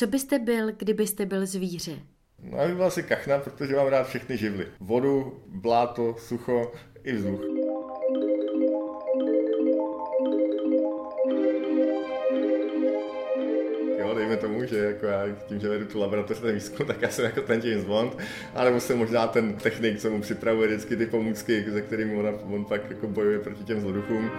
Co byste byl, kdybyste byl zvíře? No, já bych byl asi kachna, protože mám rád všechny živly. Vodu, bláto, sucho i vzduch. Jo, dejme tomu, že jako já tím, že vedu tu laboratoř ten výzkum, tak já jsem jako ten James Bond, ale jsem možná ten technik, co mu připravuje vždycky ty pomůcky, ze kterými on, on pak jako bojuje proti těm zloduchům.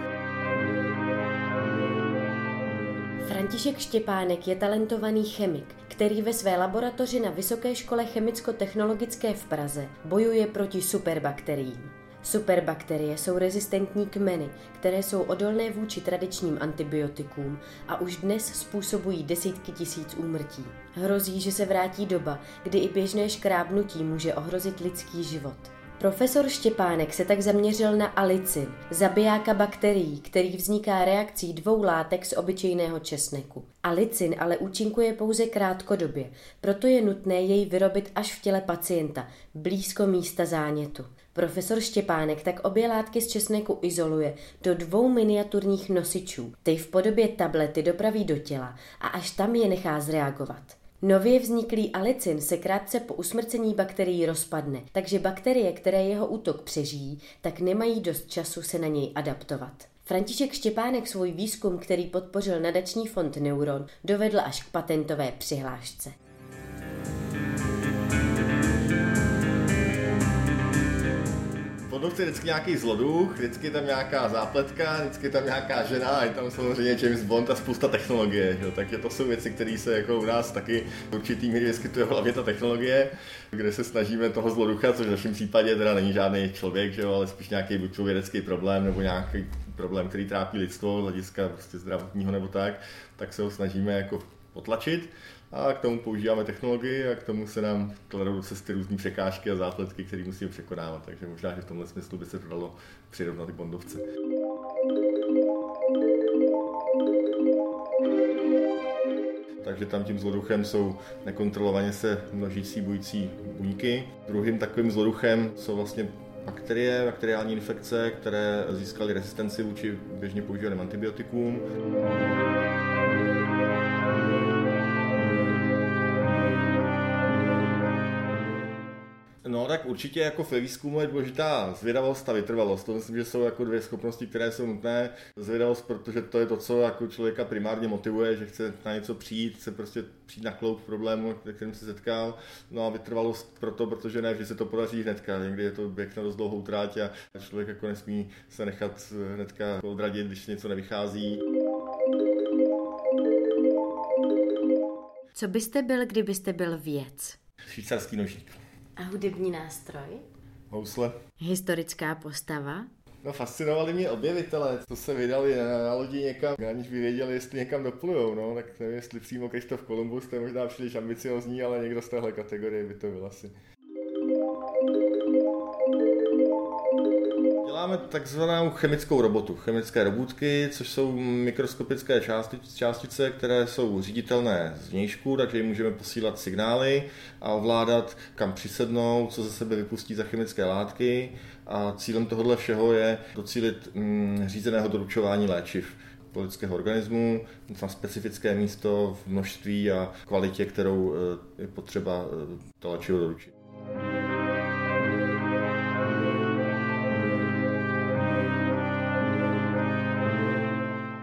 František Štěpánek je talentovaný chemik, který ve své laboratoři na Vysoké škole chemicko-technologické v Praze bojuje proti superbakteriím. Superbakterie jsou rezistentní kmeny, které jsou odolné vůči tradičním antibiotikům a už dnes způsobují desítky tisíc úmrtí. Hrozí, že se vrátí doba, kdy i běžné škrábnutí může ohrozit lidský život. Profesor Štěpánek se tak zaměřil na alicin, zabijáka bakterií, který vzniká reakcí dvou látek z obyčejného česneku. Alicin ale účinkuje pouze krátkodobě, proto je nutné jej vyrobit až v těle pacienta, blízko místa zánětu. Profesor Štěpánek tak obě látky z česneku izoluje do dvou miniaturních nosičů, ty v podobě tablety dopraví do těla a až tam je nechá zreagovat. Nově vzniklý alicin se krátce po usmrcení bakterií rozpadne, takže bakterie, které jeho útok přežijí, tak nemají dost času se na něj adaptovat. František Štěpánek svůj výzkum, který podpořil nadační fond Neuron, dovedl až k patentové přihlášce. Produkci vždycky nějaký zloduch, vždycky tam nějaká zápletka, vždycky tam nějaká žena a je tam samozřejmě James Bond a spousta technologie. Jo. Takže to jsou věci, které se jako u nás taky v určitý míry vyskytuje hlavně ta technologie, kde se snažíme toho zloducha, což v našem případě teda není žádný člověk, že jo, ale spíš nějaký buď vědecký problém nebo nějaký problém, který trápí lidstvo z hlediska prostě zdravotního nebo tak, tak se ho snažíme jako potlačit a k tomu používáme technologii a k tomu se nám kladou do cesty různé překážky a zápletky, které musíme překonávat. Takže možná, že v tomhle smyslu by se to dalo přirovnat i bondovce. takže tam tím zloduchem jsou nekontrolovaně se množící bující buňky. Druhým takovým zloduchem jsou vlastně bakterie, bakteriální infekce, které získaly rezistenci vůči běžně používaným antibiotikům. No tak určitě jako ve výzkumu je důležitá zvědavost a vytrvalost. To myslím, že jsou jako dvě schopnosti, které jsou nutné. Zvědavost, protože to je to, co jako člověka primárně motivuje, že chce na něco přijít, chce prostě přijít na kloub problému, kterým se setkal. No a vytrvalost proto, protože ne že se to podaří hnedka. Někdy je to běh na dost dlouhou tráť a člověk jako nesmí se nechat hnedka odradit, když něco nevychází. Co byste byl, kdybyste byl věc? Švýcarský nožík. A hudební nástroj? Housle. Historická postava? No fascinovali mě objevitelé, co se vydali na, na lodi někam, aniž by věděli, jestli někam doplujou, no, tak nevím, jestli přímo Kristof Kolumbus, to je možná příliš ambiciozní, ale někdo z téhle kategorie by to byl asi. Děláme takzvanou chemickou robotu, chemické robotky, což jsou mikroskopické částice, které jsou říditelné z vnějšku, takže jim můžeme posílat signály a ovládat, kam přisednou, co ze sebe vypustí za chemické látky. A cílem tohohle všeho je docílit mm, řízeného doručování léčiv lidského organismu na specifické místo v množství a kvalitě, kterou eh, je potřeba eh, to léčivo doručit.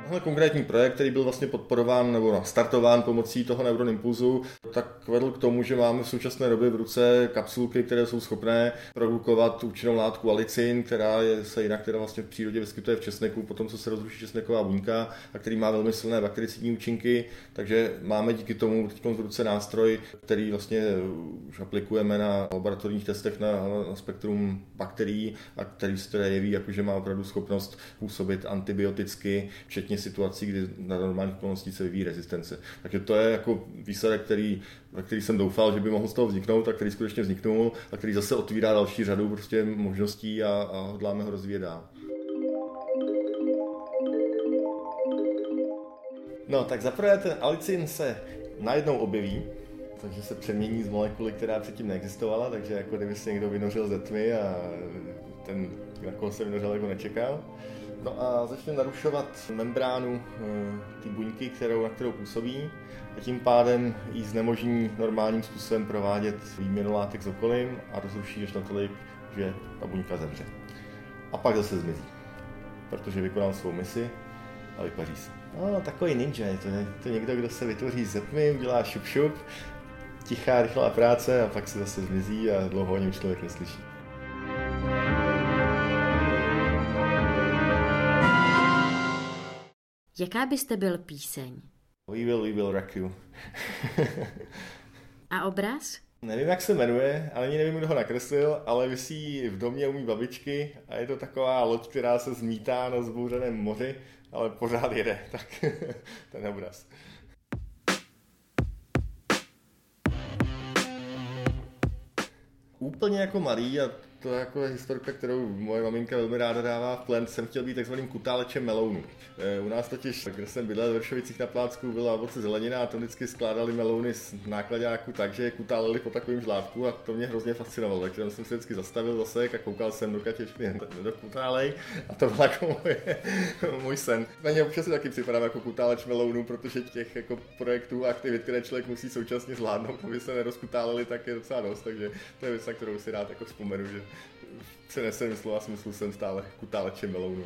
Tenhle konkrétní projekt, který byl vlastně podporován nebo startován pomocí toho neuron impulzu, tak vedl k tomu, že máme v současné době v ruce kapsulky, které jsou schopné produkovat účinnou látku alicin, která je, se jinak teda vlastně v přírodě vyskytuje v česneku, potom co se rozruší česneková buňka a který má velmi silné baktericidní účinky, takže máme díky tomu teď v ruce nástroj, který vlastně už aplikujeme na laboratorních testech na, na spektrum bakterií a který se teda jeví, jakože má opravdu schopnost působit antibioticky, včetně situací, kdy na normálních okolností se vyvíjí rezistence. Takže to je jako výsledek, který, na který jsem doufal, že by mohl z toho vzniknout a který skutečně vzniknul a který zase otvírá další řadu prostě možností a, a hodláme ho rozvíjet dál. No, tak zaprvé ten alicin se najednou objeví, takže se přemění z molekuly, která předtím neexistovala, takže jako kdyby se někdo vynořil ze tmy a ten, na koho se vynořil, jako nečekal. No a začne narušovat membránu té buňky, kterou, na kterou působí a tím pádem jí znemožní normálním způsobem provádět výměnu látek s okolím a rozruší až natolik, že ta buňka zemře. A pak zase zmizí, protože vykonal svou misi a vypaří se. No, takový ninja, to je to někdo, kdo se vytvoří ze tmy, udělá šup šup, tichá, rychlá práce a pak se zase zmizí a dlouho o něm člověk neslyší. Jaká byste byl píseň? We will, we will rock you. A obraz? Nevím, jak se jmenuje, ale ani nevím, kdo ho nakreslil, ale vysí v domě u mý babičky a je to taková loď, která se zmítá na zbouřeném moři, ale pořád jede, tak ten obraz. Úplně jako malý a to je jako historka, kterou moje maminka velmi ráda dává v plen. Jsem chtěl být takzvaným kutálečem melounu. E, u nás totiž, kde jsem bydlel v Vršovicích na Plácku, byla ovoce zelenina a to vždycky skládali melouny z nákladáku tak, že je kutáleli po takovém žlátku a to mě hrozně fascinovalo. Takže jsem se vždycky zastavil zase a koukal jsem do katěčky do kutálej a to byl jako můj, můj sen. Na ně občas si taky připadám jako kutáleč melounu, protože těch jako projektů a aktivit, které člověk musí současně zvládnout, aby se nerozkutáleli, tak je docela dost. Takže to je věc, na kterou si rád jako vzpomenu, že přeneseném slova smyslu jsem stále kutálečem melounu.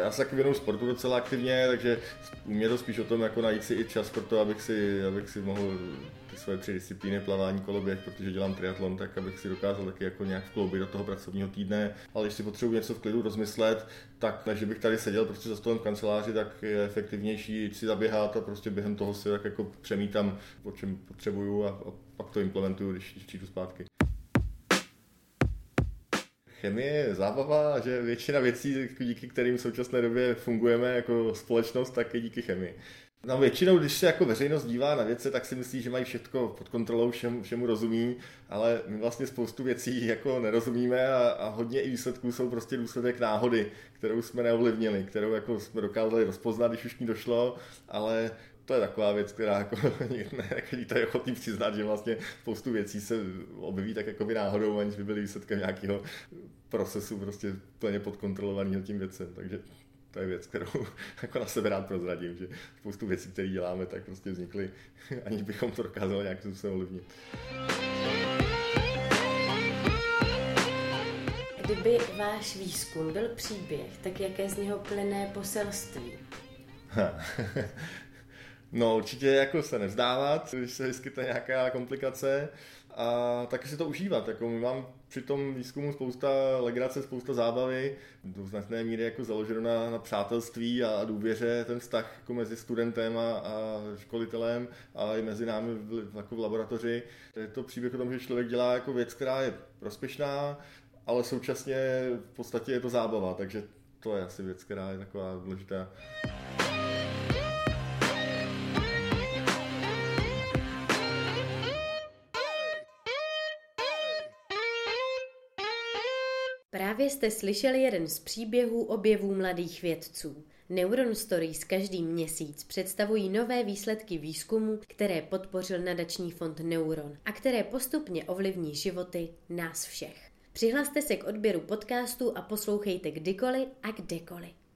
Já se taky věnuju sportu docela aktivně, takže u mě to spíš o tom, jako najít si i čas pro to, abych si, abych si mohl ty svoje tři disciplíny, plavání, koloběh, protože dělám triatlon, tak abych si dokázal taky jako nějak vkloubit do toho pracovního týdne. Ale když si potřebuji něco v klidu rozmyslet, tak než bych tady seděl prostě za stolem v kanceláři, tak je efektivnější si zaběhat a prostě během toho si tak jako přemítám, o čem potřebuju a, a pak to implementuju, když, když přijdu zpátky chemie je zábava, že většina věcí, díky kterým v současné době fungujeme jako společnost, tak je díky chemii. No většinou, když se jako veřejnost dívá na věci, tak si myslí, že mají všechno pod kontrolou, všem, všemu rozumí, ale my vlastně spoustu věcí jako nerozumíme a, a hodně i výsledků jsou prostě důsledek náhody, kterou jsme neovlivnili, kterou jako jsme dokázali rozpoznat, když už ní došlo, ale to je taková věc, která jako ne, to je ochotný přiznat, že vlastně spoustu věcí se objeví tak jako by náhodou, aniž by byly výsledkem nějakého procesu prostě plně podkontrolovaného tím věcem. Takže to je věc, kterou jako na sebe rád prozradím, že spoustu věcí, které děláme, tak prostě vznikly, aniž bychom to dokázali nějak způsobem ovlivnit. Kdyby váš výzkum byl příběh, tak jaké z něho plyne poselství? No určitě jako se nevzdávat, když se vyskytne nějaká komplikace a taky si to užívat. Jako my mám při tom výzkumu spousta legrace, spousta zábavy, do značné míry jako založeno na, na přátelství a důvěře, ten vztah jako mezi studentem a, a školitelem a i mezi námi v, jako v laboratoři. Je to příběh o tom, že člověk dělá jako věc, která je prospěšná, ale současně v podstatě je to zábava, takže to je asi věc, která je taková důležitá. Právě jste slyšeli jeden z příběhů objevů mladých vědců. Neuron Stories každý měsíc představují nové výsledky výzkumu, které podpořil nadační fond Neuron a které postupně ovlivní životy nás všech. Přihlaste se k odběru podcastu a poslouchejte kdykoliv a kdekoliv.